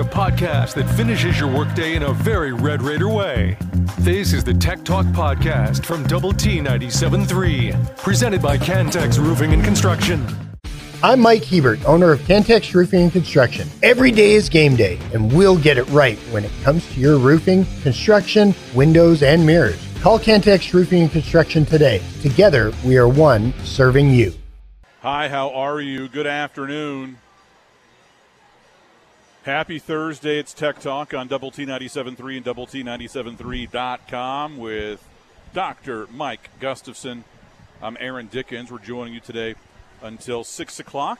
the podcast that finishes your workday in a very Red Raider way. This is the Tech Talk Podcast from Double T 97.3, presented by Cantex Roofing and Construction. I'm Mike Hebert, owner of Cantex Roofing and Construction. Every day is game day, and we'll get it right when it comes to your roofing, construction, windows, and mirrors. Call Cantex Roofing and Construction today. Together, we are one serving you. Hi, how are you? Good afternoon. Happy Thursday. It's Tech Talk on Double T 97.3 and Double T 97.3.com with Dr. Mike Gustafson. I'm Aaron Dickens. We're joining you today until 6 o'clock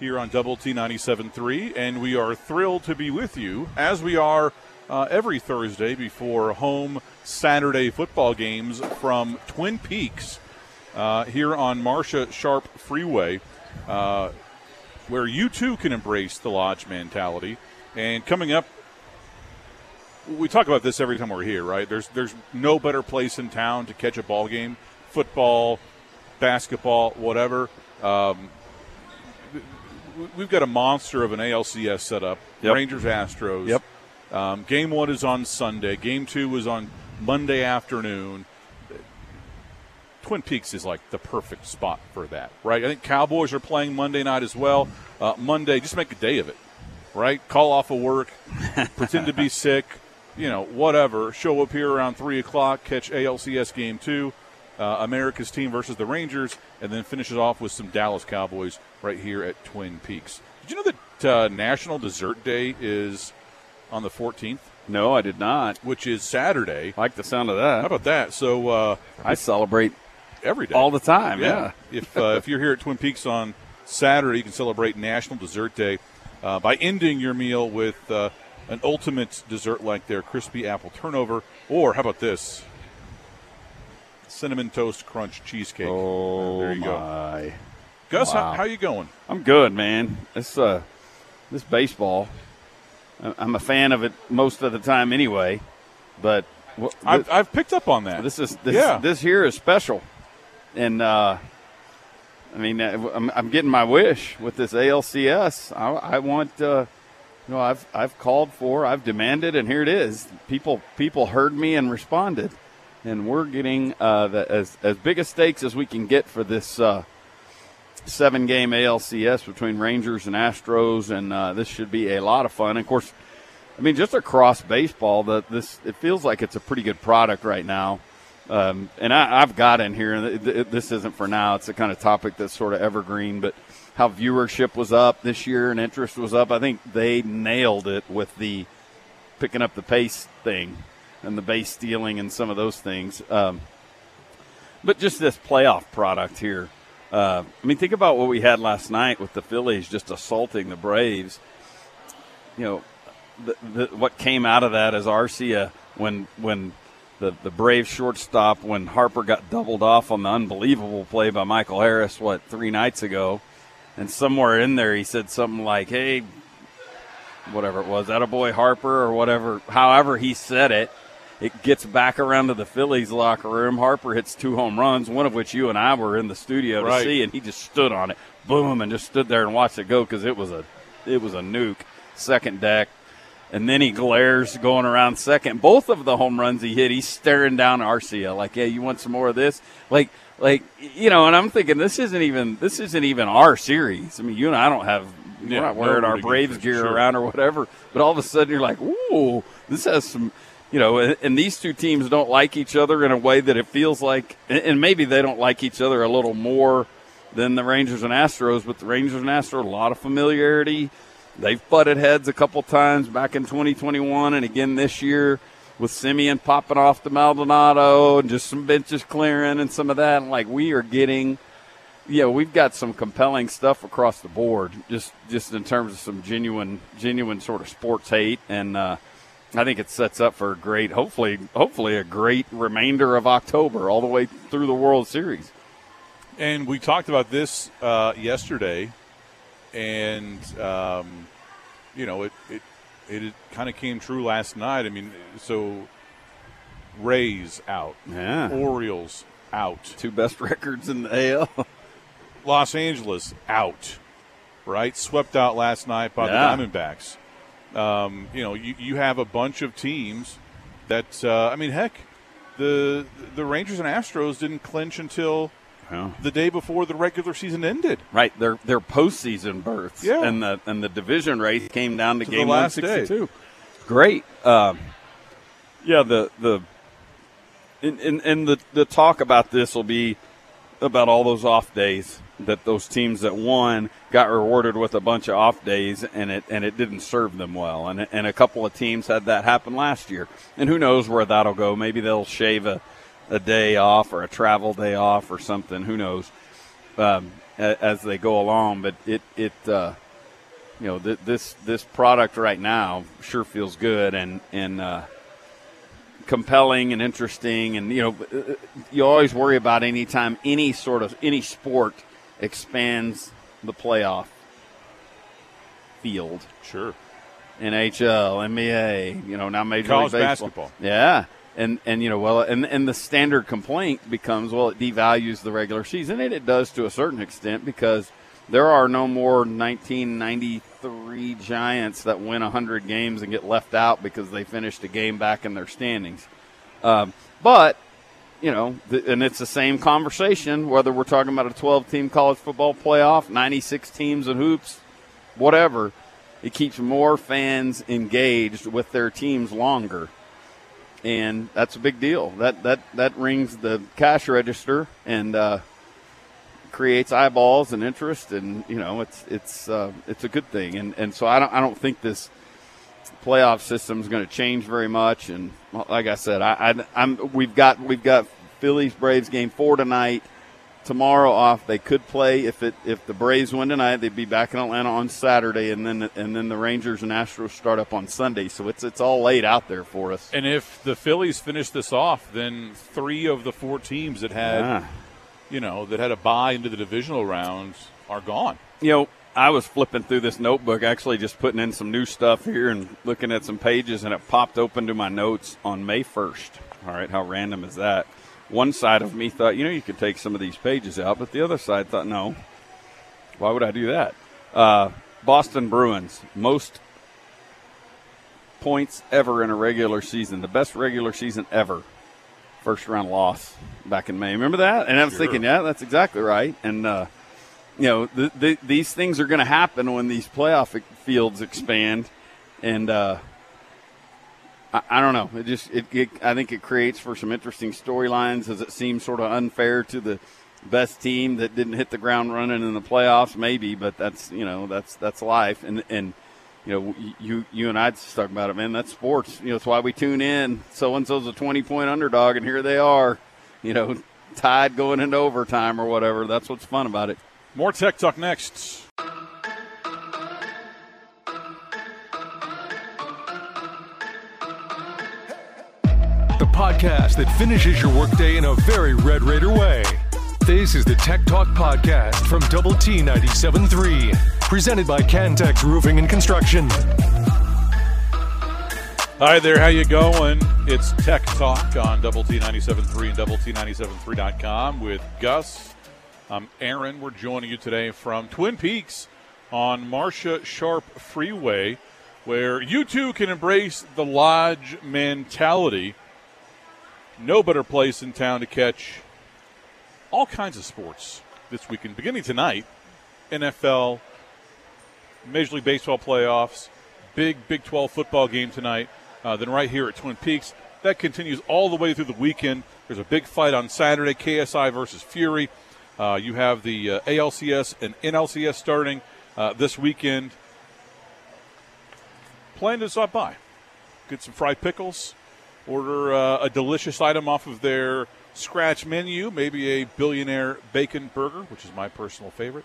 here on Double T 97.3, and we are thrilled to be with you as we are uh, every Thursday before home Saturday football games from Twin Peaks uh, here on Marsha Sharp Freeway. Uh, where you too can embrace the lodge mentality. And coming up, we talk about this every time we're here, right? There's there's no better place in town to catch a ball game, football, basketball, whatever. Um, we've got a monster of an ALCS setup. Yep. Rangers Astros. Yep. Um, game one is on Sunday. Game two is on Monday afternoon. Twin Peaks is like the perfect spot for that, right? I think Cowboys are playing Monday night as well. Uh, Monday, just make a day of it, right? Call off of work, pretend to be sick, you know, whatever. Show up here around 3 o'clock, catch ALCS game two, uh, America's team versus the Rangers, and then finishes off with some Dallas Cowboys right here at Twin Peaks. Did you know that uh, National Dessert Day is on the 14th, No, I did not. which is Saturday? Like the sound of that. How about that? So uh, I celebrate every day. all the time. Yeah. if uh, if you're here at Twin Peaks on Saturday, you can celebrate National Dessert Day uh, by ending your meal with uh, an ultimate dessert like their crispy apple turnover, or how about this? Cinnamon toast crunch cheesecake. Oh there you go. my! Gus, how, wow. how you going? I'm good, man. This uh, this baseball. I'm a fan of it most of the time, anyway. But wh- I've, I've picked up on that. this is this Yeah. this here is special, and uh, I mean uh, I'm, I'm getting my wish with this ALCS. I, I want. Uh, you know, I've I've called for, I've demanded, and here it is. People people heard me and responded, and we're getting uh, the, as as big a stakes as we can get for this uh, seven game ALCS between Rangers and Astros, and uh, this should be a lot of fun. And of course, I mean, just across baseball, the, this it feels like it's a pretty good product right now. Um, and I, I've got in here, this isn't for now. It's a kind of topic that's sort of evergreen, but how viewership was up this year and interest was up. I think they nailed it with the picking up the pace thing and the base stealing and some of those things. Um, but just this playoff product here. Uh, I mean, think about what we had last night with the Phillies just assaulting the Braves. You know, the, the, what came out of that is Arcia when when the the Braves shortstop when Harper got doubled off on the unbelievable play by Michael Harris what three nights ago, and somewhere in there he said something like, "Hey, whatever it was, that a boy Harper or whatever." However he said it, it gets back around to the Phillies locker room. Harper hits two home runs, one of which you and I were in the studio Right. to see, and he just stood on it, boom, and just stood there and watched it go because it was a it was a nuke. Second deck, and then he glares going around second. Both of the home runs he hit, he's staring down Arcia like, "Hey, you want some more of this?" Like, like you know. And I'm thinking this isn't even this isn't even our series. I mean, you and I don't have Yeah, we're not wearing our Braves gear sure. around or whatever. But all of a sudden you're like, "Ooh, this has some." You know, and, and these two teams don't like each other in a way that it feels like, and, and maybe they don't like each other a little more than the Rangers and Astros. But the Rangers and Astros, a lot of familiarity. They've butted heads a couple times back in 2021 and again this year with Semien popping off the Maldonado and just some benches clearing and some of that. And like we are getting, yeah, we've got some compelling stuff across the board, just just in terms of some genuine, genuine sort of sports hate. And uh, I think it sets up for a great, hopefully, hopefully a great remainder of October all the way through the World Series. And we talked about this uh, yesterday, and um, you know it it it kind of came true last night. I mean, so Rays out, Yeah. Orioles out, Two best records in the AL. Los Angeles out, right? Swept out last night by Yeah. the Diamondbacks. Um, you know, you, you have a bunch of teams that uh, I mean, heck, the the Rangers and Astros didn't clinch until Yeah. the day before the regular season ended. Right, their their postseason berths, Yeah. and the and the division race came down to, To game last one day. two. Great, um, yeah. The the and, and, and the the talk about this will be about all those off days that those teams that won got rewarded with a bunch of off days and it and it didn't serve them well and and a couple of teams had that happen last year and who knows where that'll go maybe they'll shave a, a day off or a travel day off or something who knows um, as they go along but it it uh, you know th- this this product right now sure feels good and and uh, compelling and interesting and you know uh, you always worry about anytime any sort of any sport expands the playoff field Sure. NHL, NBA, you know, now Major College League Baseball. basketball. Yeah. And and you know, well and and the standard complaint becomes well it devalues the regular season and it does to a certain extent because there are no more 1993 Giants that win 100 games and get left out because they finished a game back in their standings. Um, but you know, th- and it's the same conversation whether we're talking about a 12 team college football playoff, 96 teams in hoops, whatever. It keeps more fans engaged with their teams longer. And that's a big deal. That that that rings the cash register and uh, creates eyeballs and interest, and you know it's it's uh, it's a good thing. And and so I don't I don't think this playoff system is going to change very much. And like I said, I, I am we've got we've got Phillies Braves game four tonight. Tomorrow off. They could play if it if the Braves win tonight. They'd be back in Atlanta on Saturday, and then and then the Rangers and Astros start up on Sunday. So it's it's all laid out there for us. And if the Phillies finish this off, then three of the four teams that had, Yeah. you know, that had a buy into the divisional rounds are gone. You know, I was flipping through this notebook, actually just putting in some new stuff here and looking at some pages, and it popped open to my notes on May 1st. All right, how random is that? One side of me thought, you know, you could take some of these pages out, but the other side thought, no. Why would I do that? Uh, Boston Bruins, most points ever in a regular season, the best regular season ever. First round loss back in May. Remember that? And I was Sure. thinking, yeah, that's exactly right. And, uh, you know, th th these things are going to happen when these playoff fields expand, and uh, I, I don't know. It just, it, it, I think it creates for some interesting storylines, as it seems sort of unfair to the best team that didn't hit the ground running in the playoffs, maybe. But that's, you know, that's that's life, and and you know, you you and I just talk about it, man. That's sports. You know, that's why we tune in. So and so's a twenty point underdog, and here they are. You know, tied going into overtime or whatever. That's what's fun about it. More Tech Talk next. Podcast that finishes your workday in a very Red Raider way. This is the Tech Talk Podcast from Double T 97.3, presented by Cantex Roofing and Construction. Hi there, how you going? It's Tech Talk on Double T 97.3 and Double T 97.3.com with Gus. I'm Aaron. We're joining you today from Twin Peaks on Marsha Sharp Freeway, where you too can embrace the lodge mentality. No better place in town to catch all kinds of sports this weekend, beginning tonight. NFL, Major League Baseball playoffs, big Big 12 football game tonight. Uh, then right here at Twin Peaks, that continues all the way through the weekend. There's a big fight on Saturday, KSI versus Fury. Uh, you have the uh, ALCS and NLCS starting uh, this weekend. Plan to stop by, get some fried pickles, order uh, a delicious item off of their scratch menu, maybe a billionaire bacon burger, which is my personal favorite,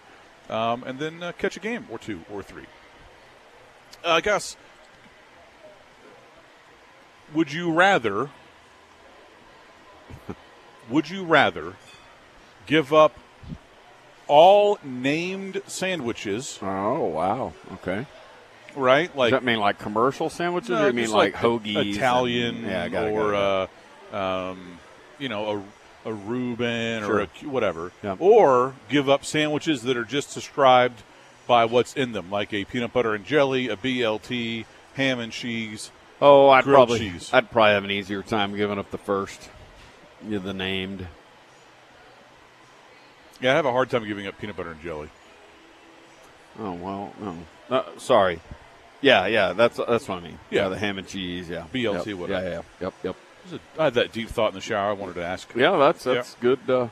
um, and then uh, catch a game or two or three. Uh, Gus, would you rather? Would you rather give up all named sandwiches, Oh wow! Okay. Right? Like Does that mean like commercial sandwiches, No, or you mean like, a- hoagies, Italian, and- yeah, got it, or got it. Uh, um, you know a, a Reuben Sure. or a whatever, Yeah. or give up sandwiches that are just described by what's in them, like a peanut butter and jelly, a BLT, ham and cheese. Oh, I'd probably cheese. I'd probably have an easier time giving up the first. Yeah, the named. Yeah, I have a hard time giving up peanut butter and jelly. Oh well, no. Uh, sorry. Yeah, yeah, that's that's what I mean. Yeah. the ham and cheese. Yeah, BLT, Yep, whatever. Yeah, yeah, yep, yep. A- I had that deep thought in the shower. I wanted to ask. Yeah, that's that's good. Uh,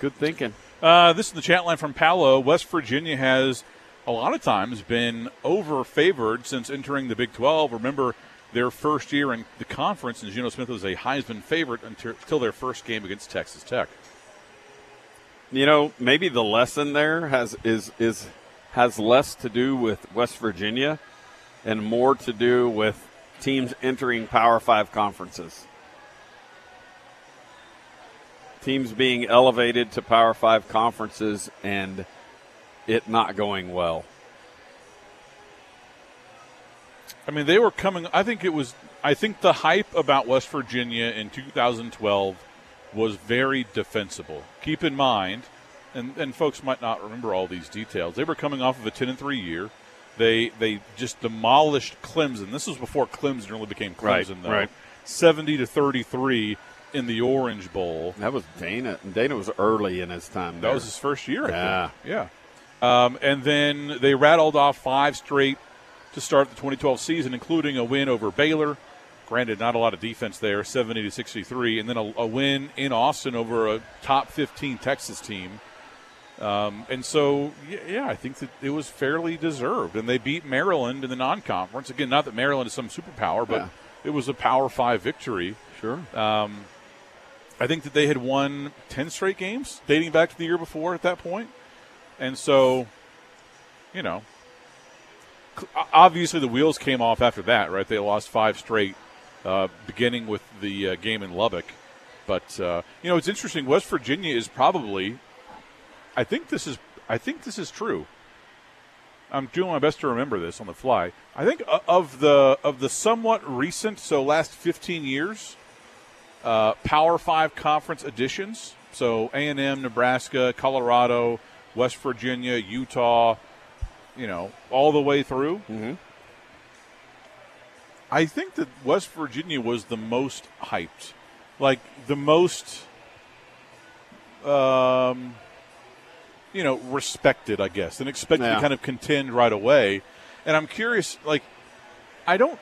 good thinking. Uh, this is the chat line from Palo. West Virginia has a lot of times been over favored since entering the Big 12. Remember their first year in the conference, and Geno Smith was a Heisman favorite until, until their first game against Texas Tech. You know, maybe the lesson there has is is has less to do with West Virginia and more to do with teams entering Power Five conferences. Teams being elevated to Power Five conferences and it not going well. I mean, they were coming. I think it was. I think the hype about West Virginia in 2012 was very defensible. Keep in mind, and, and folks might not remember all these details. They were coming off of a 10 and 3 year. They they just demolished Clemson. This was before Clemson really became Clemson, Right, though. right. 70 to 33 in the Orange Bowl. That was Dana. Dana was early in his time. There. That was his first year, I Yeah. think. Yeah. Um, and then they rattled off five straight to start the 2012 season, including a win over Baylor. Granted, not a lot of defense there, 70 to 63, and then a, a win in Austin over a top 15 Texas team. Um, and so, yeah, I think that it was fairly deserved. And they beat Maryland in the non-conference. Again, not that Maryland is some superpower, but Yeah. it was a Power Five victory. sure. I think that they had won 10 straight games dating back to the year before at that point. And so, you know, obviously the wheels came off after that, right? They lost five straight, uh, beginning with the uh, game in Lubbock. But, uh, you know, it's interesting. West Virginia is probably, I think this is, I think this is true. I'm doing my best to remember this on the fly. I think of the of the somewhat recent, so last 15 years, uh, Power Five conference additions. So A and M, Nebraska, Colorado, West Virginia, Utah. You know, all the way through. mm-hmm. I think that West Virginia was the most hyped, like the most, um, you know, respected, I guess, and expected Yeah. to kind of contend right away. And I'm curious, like, I don't,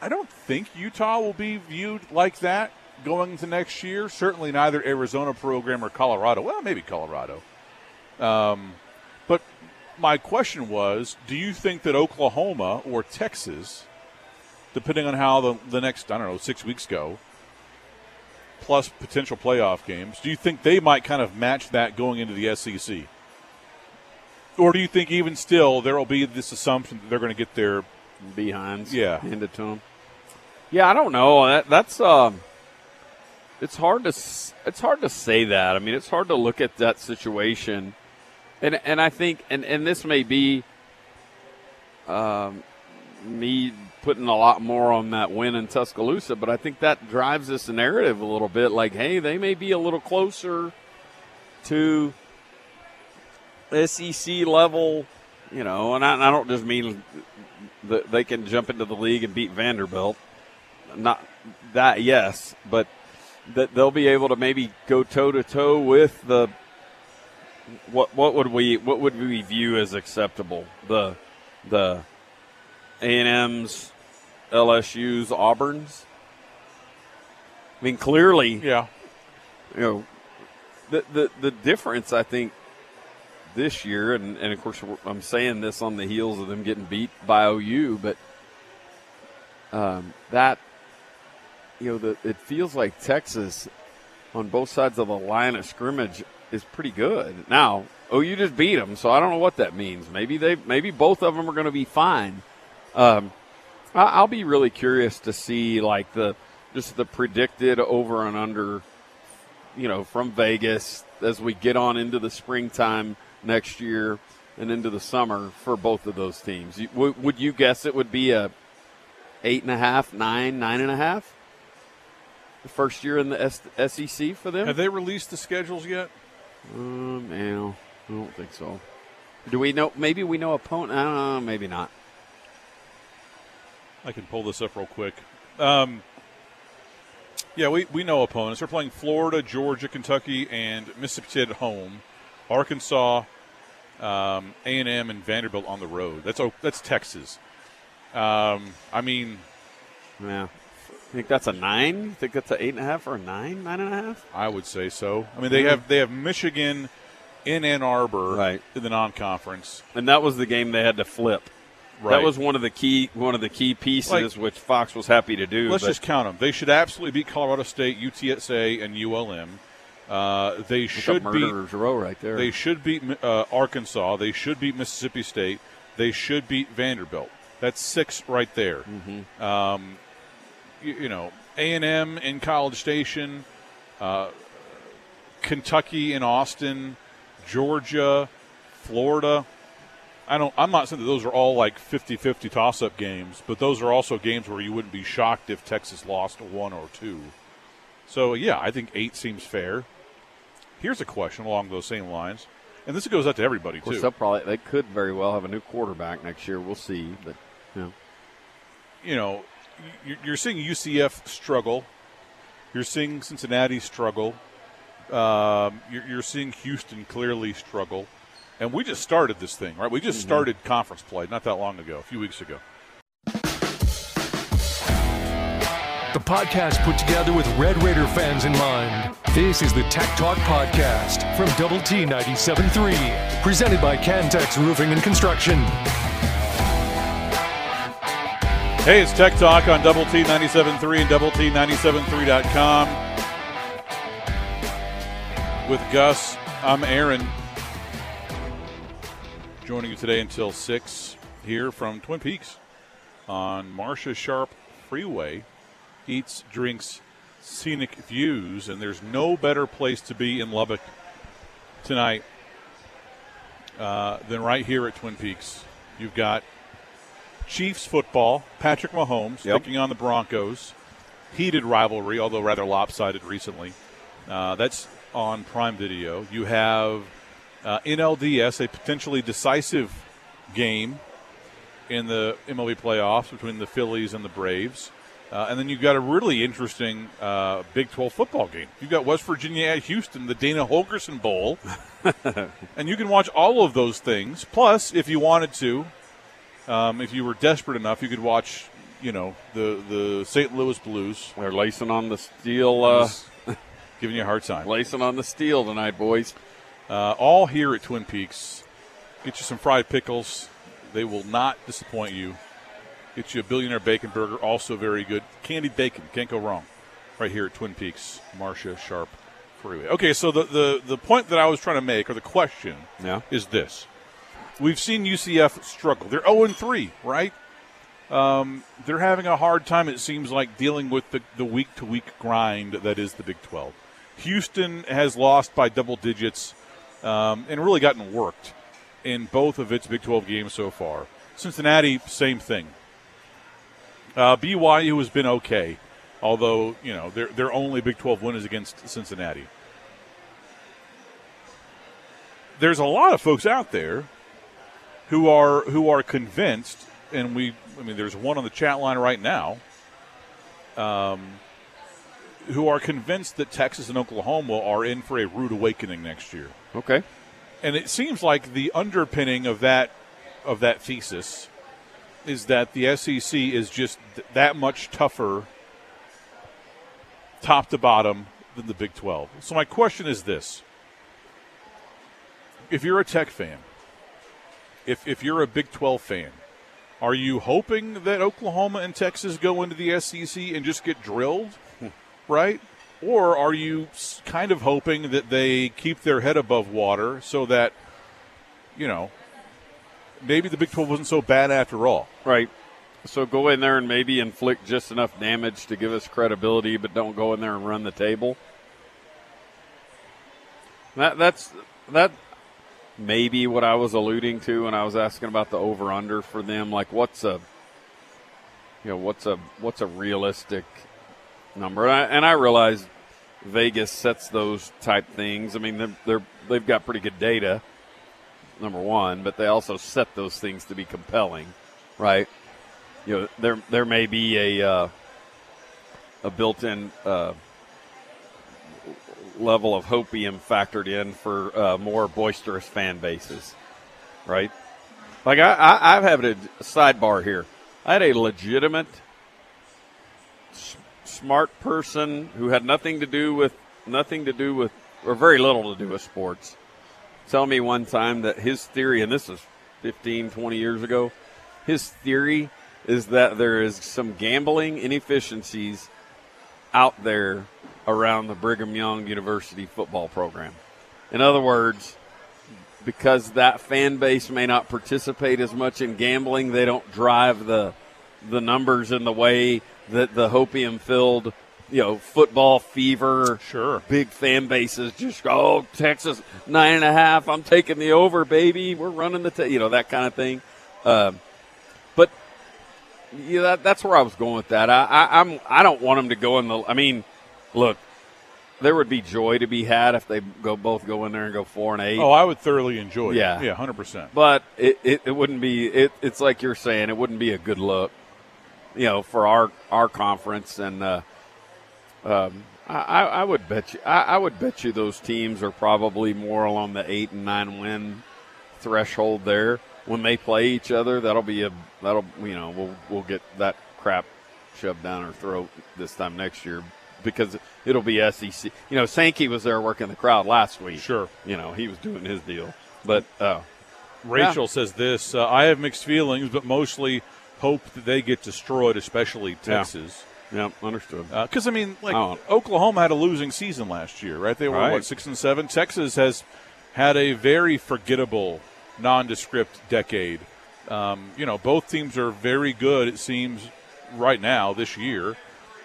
I don't think Utah will be viewed like that going into next year. Certainly, neither Arizona program or Colorado. Well, maybe Colorado. Um, but my question was do you think that Oklahoma or Texas, depending on how the, the next, I don't know, six weeks go, plus potential playoff games, do you think they might kind of match that going into the SEC? Or do you think even still there will be this assumption that they're going to get their behinds. Yeah. handed to them. Yeah, I don't know. That, that's um, it's hard to it's hard to say that. I mean, it's hard to look at that situation, and and I think and and this may be, um, me putting a lot more on that win in Tuscaloosa, but I think that drives this narrative a little bit. Like, hey, they may be a little closer to SEC level, you know, and I, and I don't just mean that they can jump into the league and beat Vanderbilt. Not that, yes, but that they'll be able to maybe go toe to toe with the what what would we what would we view as acceptable the the A and M's, LSU's, Auburn's. I mean, clearly, yeah you know, the the the difference I think this year, and, and of course I'm saying this on the heels of them getting beat by OU, but um, that you know, the, it feels like Texas on both sides of the line of scrimmage is pretty good. Now OU just beat them, so I don't know what that means. Maybe they, maybe both of them are going to be fine. Um, I, I'll be really curious to see like the just the predicted over and under you know, from Vegas as we get on into the springtime next year and into the summer for both of those teams. Would you guess it would be a eight and a half, nine, nine and a half? The first year in the SEC for them? have they released the schedules yet Um, no, I don't think so. Do we know? Maybe we know opponent. I don't know. Maybe not. I can pull this up real quick. Um, yeah, we, we know opponents. They're playing Florida, Georgia, Kentucky, and Mississippi State at home. Arkansas, um, A&M, and Vanderbilt on the road. That's that's Texas. Um, I mean, yeah. I think that's a nine. You think that's an eight and a half or a nine, nine and a half? I would say so. I mean, they have they have Michigan in Ann Arbor right. in the non-conference, and that was the game they had to flip. Right. That was one of the key one of the key pieces, like, which Fox was happy to do. Let's just count them. They should absolutely beat Colorado State, UTSA, and ULM. Uh, they should beat row right there. They should beat uh, Arkansas. They should beat Mississippi State. They should beat Vanderbilt. That's six right there. Mm-hmm. Um, you, you, know, A and M in College Station, uh, Kentucky in Austin, Georgia, Florida. I don't. I'm not saying that those are all like 50-50 toss-up games, but those are also games where you wouldn't be shocked if Texas lost one or two. So yeah, I think eight seems fair. Here's a question along those same lines, and this goes out to everybody of course, too. They'll probably they could very well have a new quarterback next year. We'll see, but you know, you know, you're seeing UCF struggle. You're seeing Cincinnati struggle. Um, you're seeing Houston clearly struggle. And we just started this thing, right? We just mm-hmm. started conference play not that long ago, a few weeks ago. The podcast put together with Red Raider fans in mind. This is the Tech Talk Podcast from Double T 97.3, presented by Cantex Roofing and Construction. Hey, it's Tech Talk on Double T 97.3 and Double T 97.3.com. With Gus, I'm Aaron joining you today until 6 here from Twin Peaks on Marsha Sharp Freeway. Eats, drinks, scenic views, and there's no better place to be in Lubbock tonight uh, than right here at Twin Peaks. You've got Chiefs football, Patrick Mahomes yep. taking on the Broncos. Heated rivalry, although rather lopsided recently. Uh, that's on Prime Video. You have uh, NLDS, a potentially decisive game in the MLB playoffs between the Phillies and the Braves. Uh, and then you've got a really interesting uh, Big 12 football game. You've got West Virginia at Houston, the Dana Holgorsen Bowl. and you can watch all of those things. Plus, if you wanted to, um, if you were desperate enough, you could watch, you know, the, the St. Louis Blues. They're lacing on the steel. Uh, giving you a hard time. Lacing on the steel tonight, boys. Uh, all here at Twin Peaks. Get you some fried pickles. They will not disappoint you. Get you a billionaire bacon burger, also very good. Candied bacon, can't go wrong. Right here at Twin Peaks, Marsha Sharp Freeway. Okay, so the, the, the point that I was trying to make, or the question, yeah. is this. We've seen UCF struggle. They're 0 3, right? Um, they're having a hard time, it seems like, dealing with the week to week grind that is the Big 12. Houston has lost by double digits um, and really gotten worked in both of its Big 12 games so far. Cincinnati, same thing. Uh, BYU has been okay, although you know their their only Big 12 win is against Cincinnati. There's a lot of folks out there who are who are convinced, and we I mean there's one on the chat line right now. Um, who are convinced that Texas and Oklahoma are in for a rude awakening next year. Okay. And it seems like the underpinning of that of that thesis is that the SEC is just th- that much tougher top to bottom than the Big 12. So my question is this. If you're a Tech fan, if if you're a Big 12 fan, are you hoping that Oklahoma and Texas go into the SEC and just get drilled? Hmm. right? Or are you kind of hoping that they keep their head above water so that, you know, maybe the Big 12 wasn't so bad after all? Right. So go in there and maybe inflict just enough damage to give us credibility, but don't go in there and run the table. That that's that maybe what I was alluding to when I was asking about the over under for them. Like, what's a you know what's a what's a realistic number. And I, and I realize Vegas sets those type things. I mean, they're, they're they've got pretty good data. Number one, but they also set those things to be compelling, right? you know there there may be a uh, a built-in uh, level of hopium factored in for uh, more boisterous fan bases, right? Like I, I I've had a sidebar here. I had a legitimate smart person who had nothing to do with nothing to do with or very little to do with sports tell me one time that his theory and this is 15 20 years ago his theory is that there is some gambling inefficiencies out there around the Brigham Young University football program. In other words, because that fan base may not participate as much in gambling, they don't drive the the numbers in the way that the hopium filled, you know, football fever, Sure. big fan bases just go, oh, Texas nine and a half. I'm taking the over, baby. We're running the, ta-, you know, that kind of thing. Um, but yeah, that, that's where I was going with that. I, I, I'm I don't want them to go in the. I mean, look, there would be joy to be had if they go both go in there and go four and eight. Oh, I would thoroughly enjoy Yeah. it. Yeah, hundred percent. But it, it, it wouldn't be it, it's like you're saying it wouldn't be a good look, you know, for our our conference and uh, um, I, I would bet you I, I would bet you those teams are probably more along the eight and nine win threshold there when they play each other. That'll be a that'll you know we'll we'll get that crap shoved down our throat this time next year because it'll be SEC. You know, Sankey was there working the crowd last week. Sure. you know he was doing his deal, but. Uh, Rachel says this: uh, I have mixed feelings, but mostly hope that they get destroyed, especially Texas. Yeah, understood. Because I mean, like Oh. Oklahoma had a losing season last year, right? They were Right. what six and seven. Texas has had a very forgettable, nondescript decade. Um, you know, both teams are very good. It seems right now this year,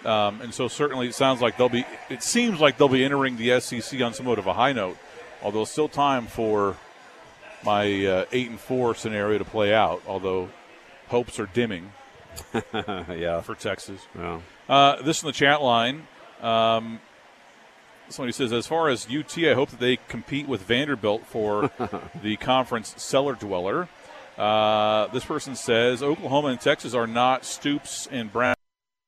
um, and so certainly it sounds like they'll be. It seems like they'll be entering the SEC on somewhat of a high note, although still time for my uh, eight and four scenario to play out. Although hopes are dimming yeah. for Texas. yeah. Uh, this in the chat line. Um, somebody says, as far as UT, I hope that they compete with Vanderbilt for the conference cellar dweller. Uh, this person says, Oklahoma and Texas are not Stoops and Brown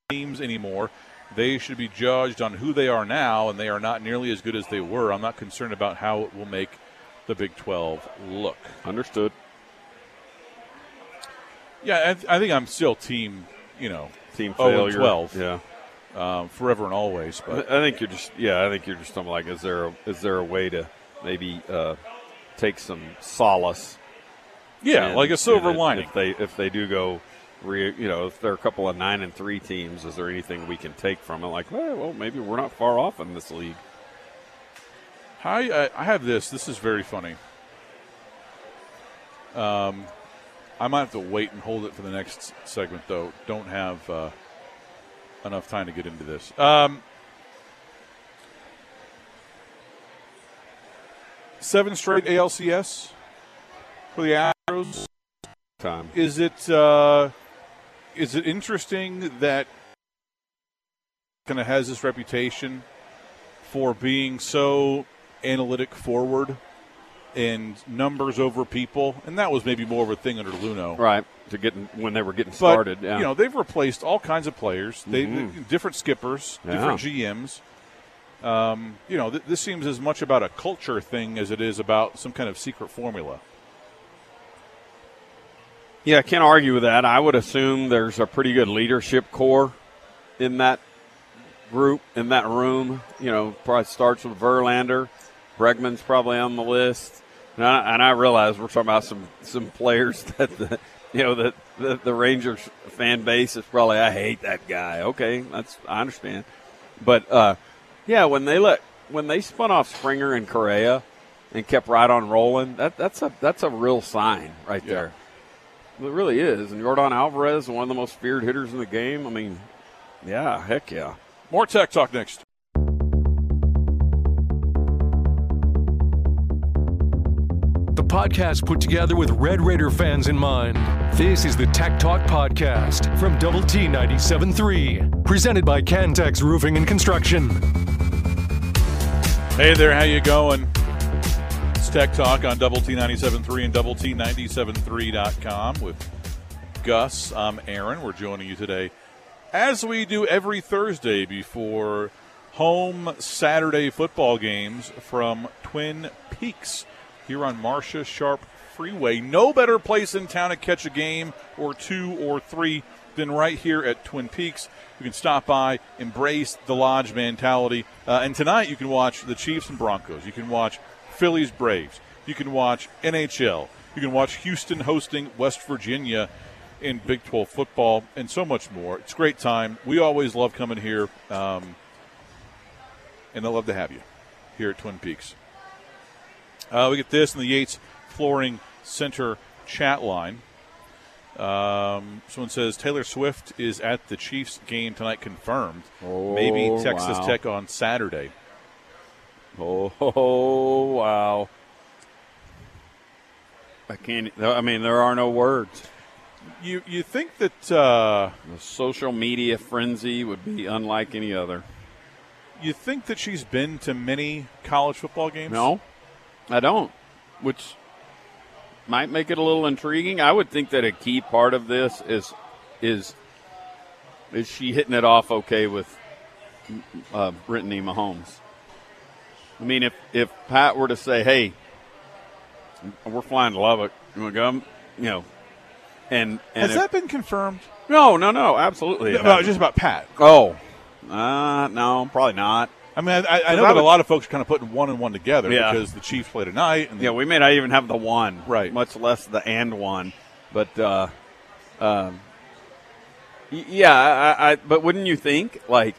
teams anymore. They should be judged on who they are now, and they are not nearly as good as they were. I'm not concerned about how it will make the Big 12 look. Understood. Yeah, I, th- I think I'm still team, you know, Team 0 and failure. 12. Yeah. um, forever and always. I But I think you're just yeah. I think you're just something like is there a, is there a way to maybe uh, take some solace? yeah, in- like a silver lining. If they if they do go, re, you know, if there are a couple of nine and three teams, is there anything we can take from it? Like, well, well maybe we're not far off in this league. Hi, I, I have this. This is very funny. Um, I might have to wait and hold it for the next segment, though. Don't have uh, enough time to get into this. Um, seven straight ALCS for the Astros. Time. Is it uh, is it interesting that kind of has this reputation for being so analytic forward and numbers over people, and that was maybe more of a thing under Luhnow. Right to get when they were getting But started. Yeah. you know they've replaced all kinds of players. They Mhm. different skippers, Yeah. different GMs. Um, you know, th- this seems as much about a culture thing as it is about some kind of secret formula. Yeah, I can't argue with that. I would assume there's a pretty good leadership core in that group, in that room. You know, probably starts with Verlander. Bregman's probably on the list. And I, and I realize we're talking about some, some players that, the, you know, that the, the Rangers fan base is probably, I hate that guy. Okay, that's I understand. But, uh, yeah, when they let, when they spun off Springer and Correa and kept right on rolling, that, that's a, that's a real sign right Yeah. there. It really is. And Yordan Alvarez, one of the most feared hitters in the game. I mean, yeah, heck yeah. More tech talk next. Podcast put together with Red Raider fans in mind. This is the Tech Talk Podcast from Double T 97.3, presented by Cantex Roofing and Construction. Hey there, how you going? It's Tech Talk on Double T 97.3 and Double T 97.3.com with Gus. I'm Aaron. We're joining you today, as we do every Thursday before home Saturday football games from Twin Peaks here on Marsha Sharp Freeway. No better place in town to catch a game or two or three than right here at Twin Peaks. You can stop by, embrace the lodge mentality, uh, and tonight you can watch the Chiefs and Broncos. You can watch Phillies Braves. You can watch NHL. You can watch Houston hosting West Virginia in Big 12 football, and so much more. It's a great time. We always love coming here, um, and I love to have you here at Twin Peaks. Uh, we get this in the Yates Flooring Center chat line. Um, someone says Taylor Swift is at the Chiefs game tonight, confirmed. Oh, Maybe Texas wow. Tech on Saturday. Oh, wow. I can't. I mean, there are no words. You you think that uh, The social media frenzy would be unlike any other. you think that she's been to many college football games? No, I don't. Which might make it a little intriguing. I would think that a key part of this is is is she hitting it off okay with uh, Brittany Mahomes. I mean, if if Pat were to say, "Hey, we're flying to Lubbock, you want to come?" You know, and and Has if- that been confirmed? no, no, no, absolutely. No, just about Pat. oh, uh, no, probably not. I mean, I, I know I that a lot of folks are kind of putting one and one together Yeah. because the Chiefs play tonight. And Yeah, we may not even have the one, Right. Much less the and one, but uh, um, yeah, I, I, but wouldn't you think like,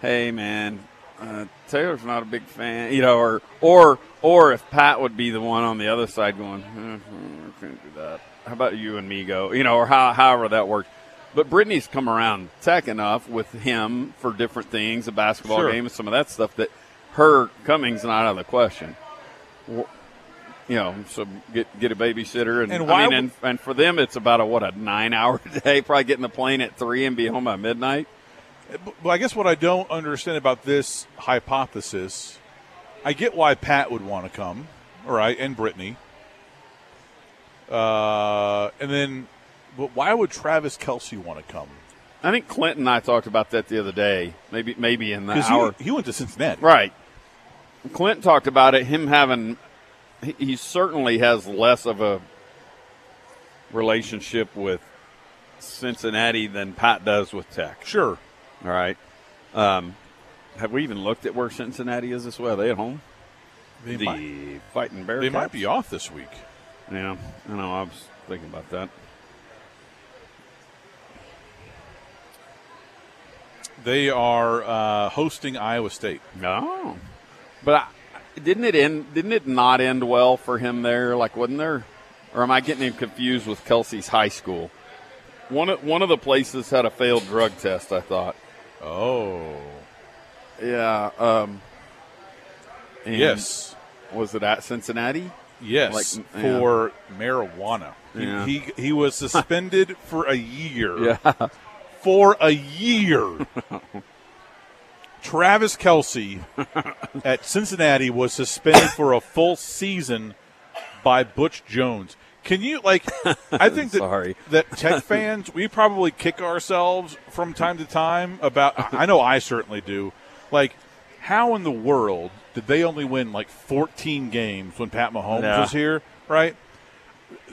hey man, uh, Taylor's not a big fan, you know, or or or if Pat would be the one on the other side going, I can't do that. How about you and me go, you know, or how, however that works. But Brittany's come around tech enough with him for different things, a basketball Sure. game, and some of that stuff that her coming's not out of the question you know, so get get a babysitter, and, And why I mean, and, and for them, it's about a what a nine hour day. Probably getting the plane at three and be home by midnight. Well, I guess what I don't understand about this hypothesis, I get why Pat would want to come, all right, and Brittany. Uh, and then, but why would Travis Kelce want to come? I think Clinton and I talked about that the other day. Maybe maybe in the hour. he, he went to Cincinnati. Right. Clinton talked about it. Him having, he, he certainly has less of a relationship with Cincinnati than Pat does with Tech. Sure. All right. Um, have we even looked at where Cincinnati is this way? Are they at home? They, the might, Fighting Bears. they might be off this week. Yeah, I know. I was thinking about that. They are uh, hosting Iowa State. No, but I, didn't it end? Didn't it not end well for him there? Like, wasn't there? Or am I getting him confused with Kelce's high school? One of, one of the places had a failed drug test. I thought. Oh. Yeah. Um, and Yes. Was it at Cincinnati? Yes, Like, yeah. for marijuana. He- Yeah. He, he was suspended for a year. Yeah. For a year. Travis Kelce at Cincinnati was suspended for a full season by Butch Jones. Can you like? I think that Sorry. that Tech fans we probably kick ourselves from time to time about. I know I certainly do. Like, how in the world did they only win like 14 games when Pat Mahomes was here? Right.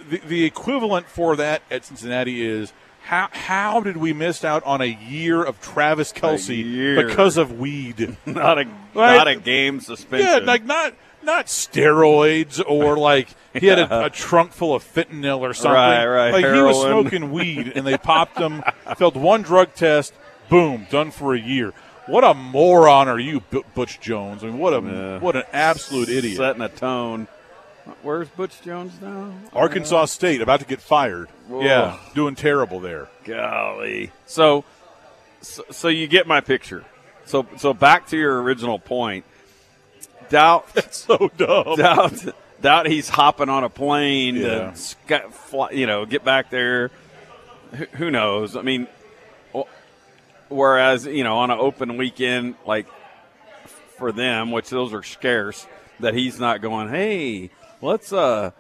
The, the equivalent for that at Cincinnati is how how did we miss out on a year of Travis Kelce because of weed? Not a Right. not a game suspension. Yeah, like not not steroids or like he had a, a trunk full of fentanyl or something. Right, right, Like he was smoking weed and they popped him, failed one drug test, boom, done for a year. What a moron are you, Bu- Butch Jones? I mean, what a Yeah. what an absolute idiot. setting a tone. Where's Butch Jones now? Arkansas State about to get fired. Whoa. Yeah, doing terrible there. Golly. So, so, so you get my picture. So, so back to your original point. Doubt, That's so dumb. doubt, doubt. He's hopping on a plane Yeah. to, sky, fly, you know, get back there. Who, who knows? I mean, whereas you know, on an open weekend, like for them, which those are scarce, that he's not going. Hey, let's uh,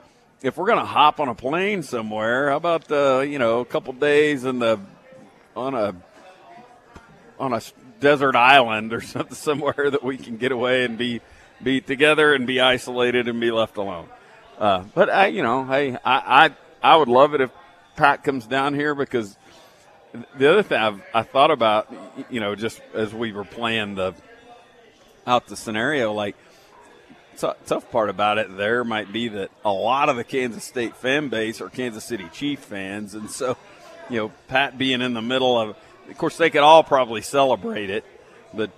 if we're gonna hop on a plane somewhere, how about uh, you know a couple days in the on a on a desert island or something somewhere that we can get away and be be together and be isolated and be left alone. Uh, but I, you know, hey, I, I I would love it if Pat comes down here because the other thing I've, I thought about, you know, just as we were playing the out the scenario, like t- tough part about it there might be that a lot of the Kansas State fan base are Kansas City Chief fans, and so you know Pat being in the middle of, of course they could all probably celebrate it, but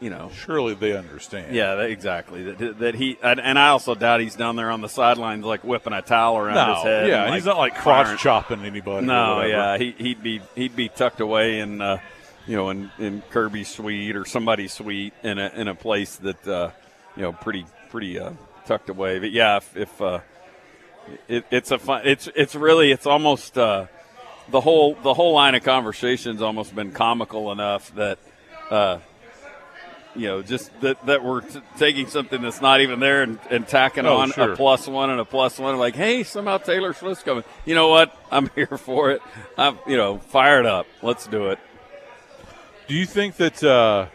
you know Surely they understand. yeah, exactly. That, that he and, and I also doubt he's down there on the sidelines like whipping a towel around No, his head. yeah, and, he's not like crotch chopping anybody. No, yeah, he, he'd be he'd be tucked away in uh, you know in, in Kirby's suite or somebody's suite in a in a place that uh, you know pretty pretty uh, tucked away. But yeah, if, if uh, it, it's a fun, it's it's really it's almost uh, the whole the whole line of conversation's almost been comical enough that. Uh, you know, just that, that we're t- taking something that's not even there and, and tacking Oh, on sure. a plus one and a plus one. Like, hey, somehow Taylor Swift's coming. You know what? I'm here for it. I'm, you know, fired up. Let's do it. Do you think that uh,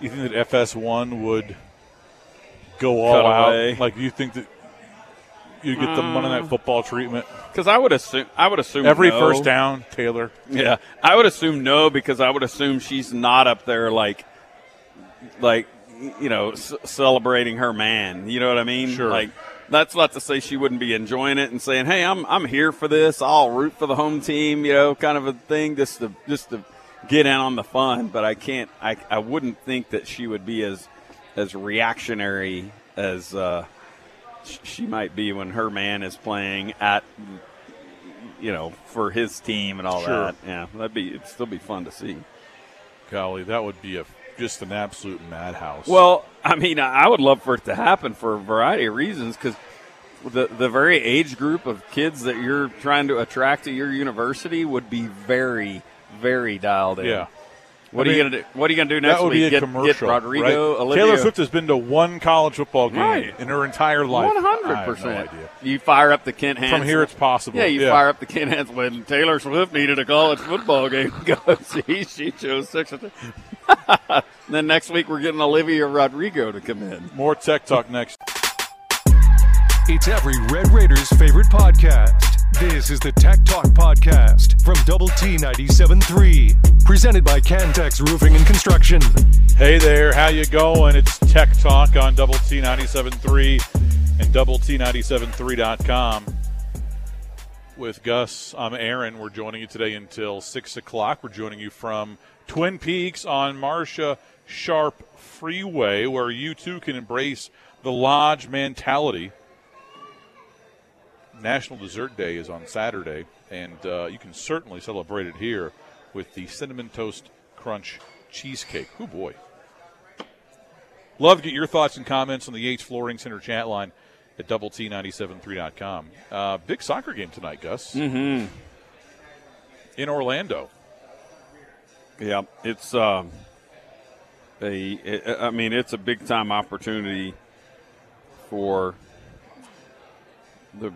you think that FS1 would go all Cut out? away. Like, you think that you get the Monday. Night um, Football treatment? Because I would assume, I would assume Every no. first down, Taylor. Yeah, I would assume no because I would assume she's not up there like, like you know, c- celebrating her man. You know what I mean? Sure. Like that's not to say she wouldn't be enjoying it and saying, "Hey, I'm I'm here for this. I'll root for the home team." You know, kind of a thing, just to just to get in on the fun. But I can't. I I wouldn't think that she would be as as reactionary as. Uh, she might be when her man is playing at you know for his team and all Sure. that yeah that'd be it'd still be fun to see Golly, that would be a just an absolute madhouse. well i mean i would love for it to happen for a variety of reasons because the, the very age group of kids that you're trying to attract to your university would be very very dialed in yeah. What I are you gonna do what are you gonna do next that would week be a get, commercial. get rodrigo right? Taylor Swift has been to one college football game Right. in her entire life. One hundred I have no percent. idea. You fire up the Kent Hance. From here, it's possible. Yeah, you fire up the Kent Hance when Taylor Swift needed a college football game. to Go see, she chose six. of then next week we're getting Olivia Rodrigo to come in. More tech talk next. It's every Red Raiders' favorite podcast. This is the Tech Talk Podcast from Double T 97.3, presented by Cantex Roofing and Construction. Hey there, how you going? It's Tech Talk on Double T 97.3 and Double T 97.3.com. With Gus, I'm Aaron. We're joining you today until 6 o'clock. We're joining you from Twin Peaks on Marsha Sharp Freeway, where you too can embrace the Lodge mentality. National Dessert Day is on Saturday, and uh, you can certainly celebrate it here with the Cinnamon Toast Crunch Cheesecake. Oh, boy. Love to get your thoughts and comments on the Yates Flooring Center chat line at double T973.com. Uh, big soccer game tonight, Gus. Mm-hmm. In Orlando. Yeah, it's a. I mean, it's a big time opportunity for the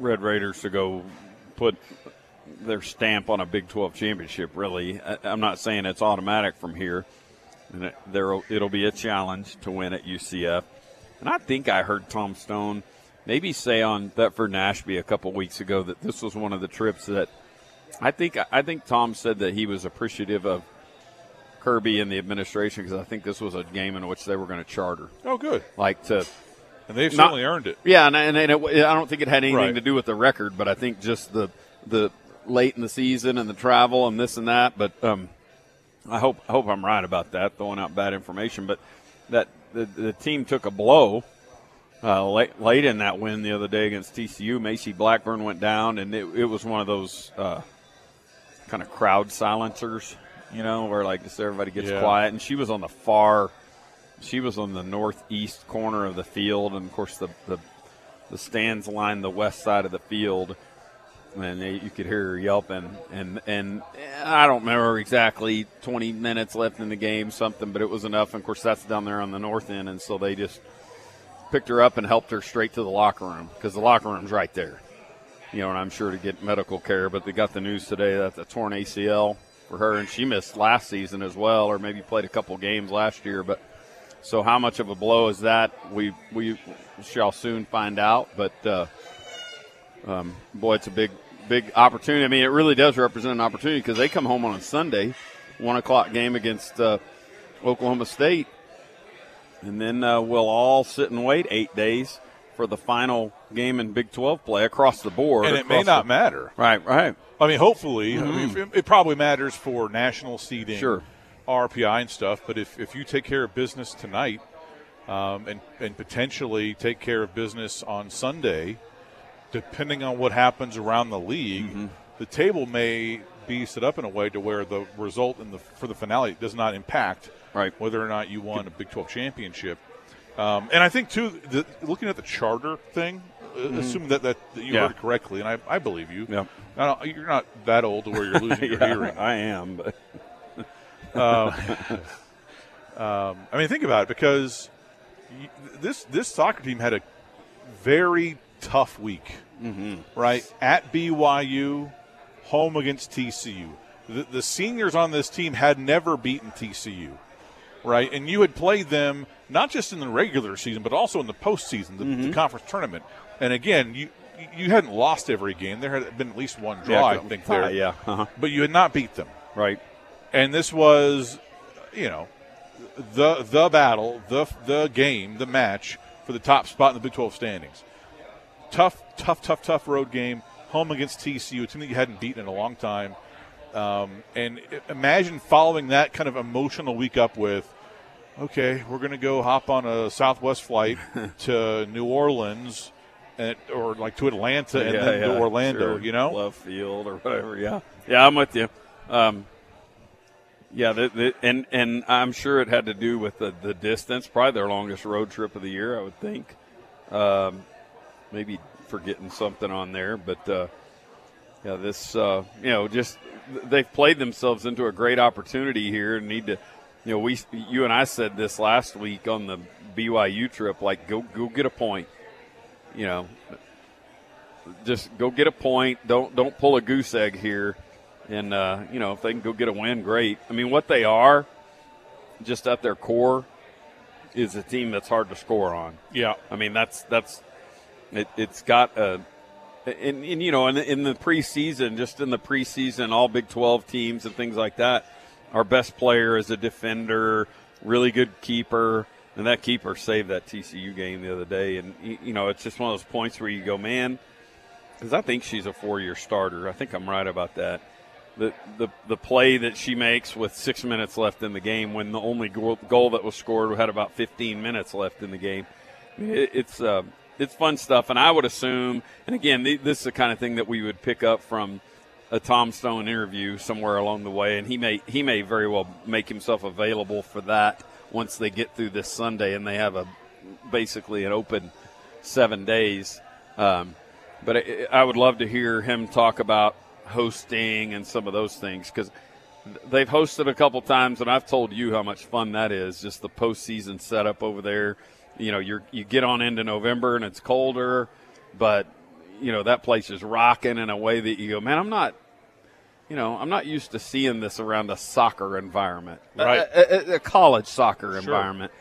Red Raiders to go put their stamp on a Big 12 championship. Really, I, I'm not saying it's automatic from here, and it, there it'll be a challenge to win at UCF. And I think I heard Tom Stone maybe say on that for Nashby a couple weeks ago that this was one of the trips that I think I think Tom said that he was appreciative of Kirby and the administration because I think this was a game in which they were going to charter, Oh, good. like to And they've Not- certainly earned it. yeah, and, and, and it, I don't think it had anything Right. to do with the record, but I think just the the late in the season and the travel and this and that. But um, I hope I hope I'm right about that. Throwing out bad information, but that the, the team took a blow uh, late late in that win the other day against TCU. Macy Blackburn went down, and it, it was one of those uh, kind of crowd silencers, you know, where like just everybody gets Yeah. quiet. And she was on the far she was on the northeast corner of the field, and of course the the, the stands lined the west side of the field, and they, you could hear her yelping. And and I don't remember exactly 20 minutes left in the game, something, but it was enough. And of course, that's down there on the north end, and so they just picked her up and helped her straight to the locker room because the locker room's right there. You know, and I'm sure to get medical care. But they got the news today that the torn ACL for her, and she missed last season as well, or maybe played a couple games last year. But so, how much of a blow is that? We we shall soon find out. But uh, um, boy, it's a big big opportunity. I mean, it really does represent an opportunity because they come home on a Sunday, one o'clock game against uh, Oklahoma State, and then uh, we'll all sit and wait eight days for the final game in Big 12 play across the board. And it may not the, matter. Right, right. I mean, hopefully, mm-hmm. I mean, it, it, probably matters for national seeding, sure. RPI and stuff. But if, if you take care of business tonight um, and, and potentially take care of business on Sunday, depending on what happens around the league, mm-hmm. the table may be set up in a way to where the result in the for the finale does not impact right. whether or not you won a Big 12 championship. Um, and I think too, the, looking at the charter thing, uh, mm-hmm. assuming that, that, that you yeah. heard it correctly, and I, I believe you. Yeah. you're not that old to where you're losing your yeah, hearing. I am, but. Uh, um, I mean, think about it because this this soccer team had a very tough week, mm-hmm. right? At BYU, home against TCU. The, the seniors on this team had never beaten TCU, right? And you had played them not just in the regular season, but also in the postseason, the, mm-hmm. the conference tournament. And again, you you hadn't lost every game. There had been at least one draw, yeah, I think, there. Uh, yeah. Uh-huh. But you had not beat them. Right. And this was, you know, the the battle, the the game, the match for the top spot in the Big 12 standings tough, tough, tough, tough road game. Home against TCU, a team that you hadn't beaten in a long time. Um, and imagine following that kind of emotional week up with, okay, we're going to go hop on a Southwest flight to New Orleans, and, or like to Atlanta and yeah, then yeah, to Orlando. sure. You know, love field or whatever. Yeah, yeah, I'm with you. Um, yeah, the, the, and and I'm sure it had to do with the, the distance. Probably their longest road trip of the year, I would think. Um, maybe forgetting something on there, but uh, yeah, this uh, you know just they've played themselves into a great opportunity here and need to. You know, we you and I said this last week on the BYU trip. Like, go go get a point. You know, just go get a point. Don't don't pull a goose egg here. And uh, you know, if they can go get a win, great. I mean, what they are, just at their core, is a team that's hard to score on. Yeah, I mean that's that's it, has got a, and, and, you know, in, in the preseason, just in the preseason, all Big 12 teams and things like that, our best player is a defender, really good keeper, and that keeper saved that TCU game the other day. And you know, it's just one of those points where you go, man, because I think she's a four-year starter. I think I'm right about that. The, the the play that she makes with six minutes left in the game, when the only goal, goal that was scored had about 15 minutes left in the game, it, it's uh, it's fun stuff. And I would assume, and again, this is the kind of thing that we would pick up from a Tom Stone interview somewhere along the way, and he may he may very well make himself available for that once they get through this Sunday and they have a basically an open seven days. Um, but I would love to hear him talk about hosting and some of those things because they've hosted a couple times, and I've told you how much fun that is. Just the postseason setup over there you know, you you get on into November and it's colder, but you know that place is rocking in a way that you go, man, I'm not, you know, I'm not used to seeing this around a soccer environment, right? A, a, a college soccer sure. environment,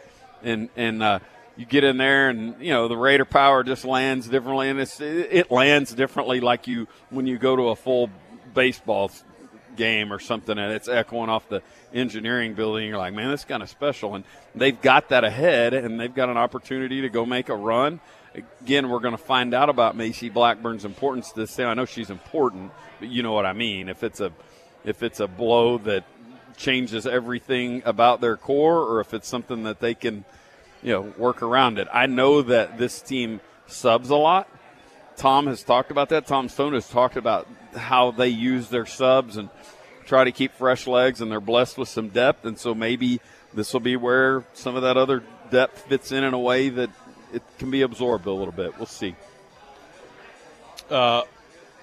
and and uh, you get in there and you know the Raider power just lands differently, and it's it lands differently like you when you go to a full baseball game or something and it's echoing off the engineering building. You're like, man, that's kind of special. And they've got that ahead and they've got an opportunity to go make a run. Again, we're going to find out about Macy Blackburn's importance to this. I know she's important, but you know what I mean. If it's a if it's a blow that changes everything about their core, or if it's something that they can, you know, work around it. I know that this team subs a lot. Tom has talked about that. Tom Stone has talked about how they use their subs and try to keep fresh legs, and they're blessed with some depth. And so maybe this will be where some of that other depth fits in in a way that it can be absorbed a little bit. We'll see. Uh,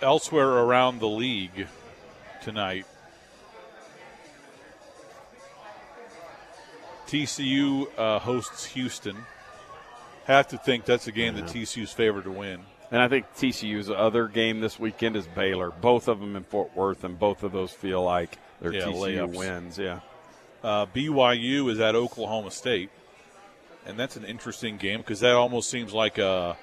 elsewhere around the league tonight, TCU uh, hosts Houston. have to think that's a game that TCU's favored to win. And I think TCU's other game this weekend is Baylor. Both of them in Fort Worth, and both of those feel like they're Yeah, TCU layups. wins. Yeah. Uh, BYU is at Oklahoma State, and that's an interesting game because that almost seems like a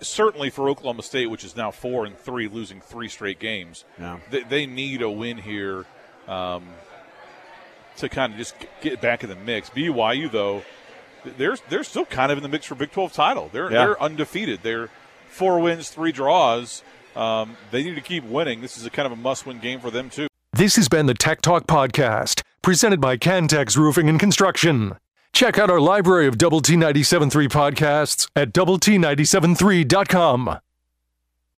certainly for Oklahoma State, which is now four and three, losing three straight games. Yeah. They, they need a win here um, to kind of just get back in the mix. BYU though, they're they're still kind of in the mix for Big Twelve title. They're Yeah. they're undefeated. They're four wins, three draws. Um, they need to keep winning. This is a kind of a must-win game for them too. This has been the Tech Talk Podcast, presented by Cantex Roofing and Construction. Check out our library of Double T 97.3 podcasts at Double T 97.3.com.